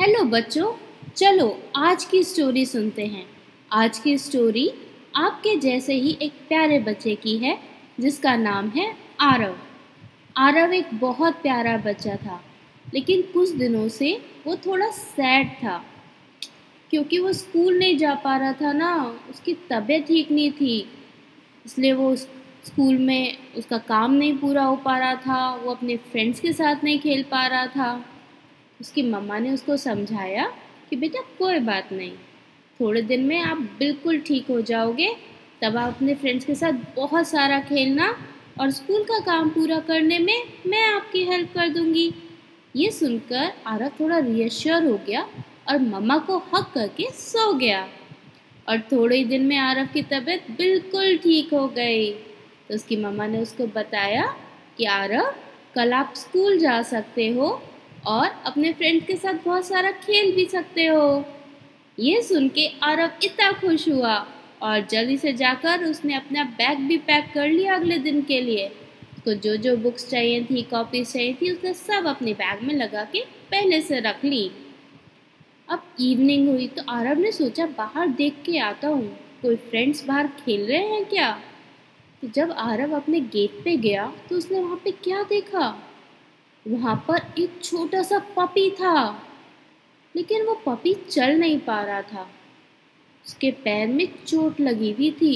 Hello बच्चों। चलो, आज की स्टोरी सुनते हैं। आज की स्टोरी आपके जैसे ही एक प्यारे बच्चे की है, जिसका नाम है आरव। आरव एक बहुत प्यारा बच्चा था, लेकिन कुछ दिनों से वो थोड़ा सैड था। क्योंकि वो स्कूल नहीं जा पा रहा था ना, उसकी तबीयत ठीक नहीं थी। इसलिए वो स्कूल में उसका काम नहीं पूरा हो पा रहा था, वो अपने फ्रेंड्स के साथ नहीं खेल पा रहा था। उसकी मम्मा ने उसको समझाया कि बेटा कोई बात नहीं, थोड़े दिन में आप बिल्कुल ठीक हो जाओगे। तब आप अपने फ्रेंड्स के साथ बहुत सारा खेलना और स्कूल का काम पूरा करने में मैं आपकी हेल्प कर दूँगी। ये सुनकर आरव थोड़ा रियश्योर हो गया और मम्मा को हक करके सो गया। और थोड़े ही दिन में आरव की तबीयत बिल्कुल ठीक हो गई। तो उसकी मम्मा ने उसको बताया कि आरव, कल आप स्कूल जा सकते हो और अपने फ्रेंड के साथ बहुत सारा खेल भी सकते हो। ये सुन के आरव इतना खुश हुआ और जल्दी से जाकर उसने अपना बैग भी पैक कर लिया अगले दिन के लिए। उसको जो जो बुक्स चाहिए थी कॉपीज चाहिए थी, उसने सब अपने बैग में लगा के पहले से रख ली। अब इवनिंग हुई तो आरव ने सोचा बाहर देख के आता हूँ। कोई फ्रेंड्स बाहर खेल रहे हैं क्या? तो जब आरव अपने गेट पे गया तो उसने वहाँ पे क्या देखा? वहाँ पर एक छोटा सा पपी था, लेकिन वो पपी चल नहीं पा रहा था। उसके पैर में चोट लगी हुई थी।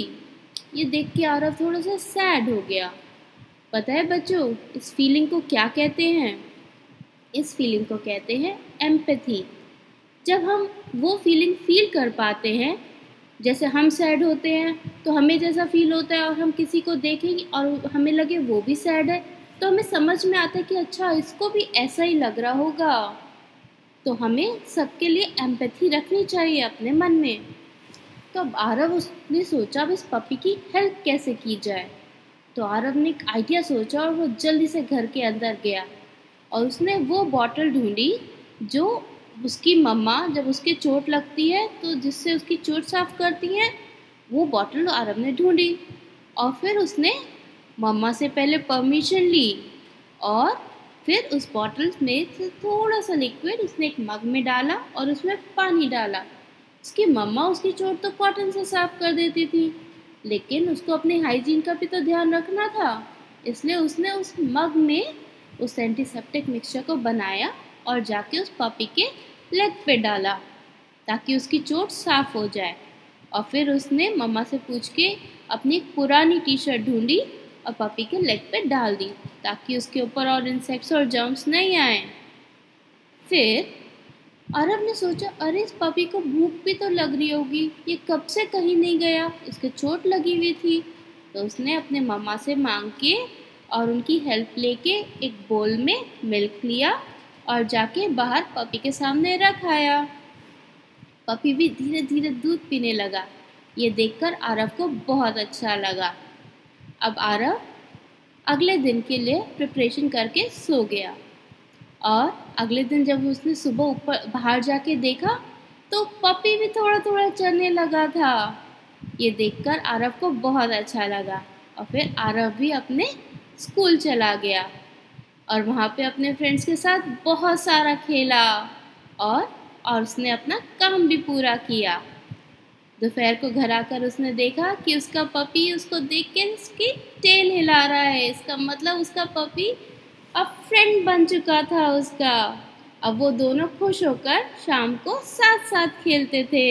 ये देख के आरव थोड़ा सा सैड हो गया। पता है बच्चों, इस फीलिंग को क्या कहते हैं? इस फीलिंग को कहते हैं एम्पथी जब हम वो फीलिंग फील कर पाते हैं, जैसे हम सैड होते हैं तो हमें जैसा फील होता है और हम किसी को देखेंगे और हमें लगे वो भी सैड है तो हमें समझ में आता है कि अच्छा इसको भी ऐसा ही लग रहा होगा। तो हमें सबके लिए एम्पैथी रखनी चाहिए अपने मन में। तो अब आरव उसने सोचा अब इस पपी की हेल्प कैसे की जाए? तो आरव ने एक आइडिया सोचा और वो जल्दी से घर के अंदर गया और उसने वो बॉटल ढूंढी जो उसकी मम्मा, जब उसके चोट लगती है तो जिससे उसकी चोट साफ़ करती है, वो बॉटल आरव ने ढूंढी और फिर उसने मम्मा से पहले परमिशन ली और फिर उस बॉटल में से थोड़ा सा लिक्विड उसने एक मग में डाला और उसमें पानी डाला। उसकी मम्मा उसकी चोट तो कॉटन से साफ़ कर देती थी, लेकिन उसको अपने हाइजीन का भी तो ध्यान रखना था, इसलिए उसने उस मग में उस एंटीसेप्टिक मिक्सचर को बनाया और जाके उस पपी के लेग पे डाला, ताकि उसकी चोट साफ़ हो जाए। और फिर उसने मम्मा से पूछ के अपनी पुरानी टी शर्ट ढूंढी और पपी के लेग पे डाल दी, ताकि उसके ऊपर और इंसेक्ट्स और जर्म्स नहीं आए। फिर अरब ने सोचा, अरे, इस पपी को भूख भी तो लग रही होगी, ये कब से कहीं नहीं गया? इसके चोट लगी हुई थी। तो उसने अपने मम्मा से मांग के और उनकी हेल्प लेके एक बोल में मिल्क लिया और जाके बाहर पपी के सामने रख आया। पपी भी धीरे धीरे दूध पीने लगा। ये देखकर आरव को बहुत अच्छा लगा। अब आरव अगले दिन के लिए प्रिपरेशन करके सो गया। और अगले दिन जब उसने सुबह ऊपर बाहर जाके देखा तो पपी भी थोड़ा थोड़ा चलने लगा था। ये देखकर आरव को बहुत अच्छा लगा और फिर आरव भी अपने स्कूल चला गया और वहाँ पे अपने फ्रेंड्स के साथ बहुत सारा खेला और और उसने अपना काम भी पूरा किया। दोपहर को घर आकर उसने देखा कि उसका पपी उसको देख के उसकी टेल हिला रहा है। इसका मतलब उसका पपी अब फ्रेंड बन चुका था उसका। अब वो दोनों खुश होकर शाम को साथ साथ खेलते थे।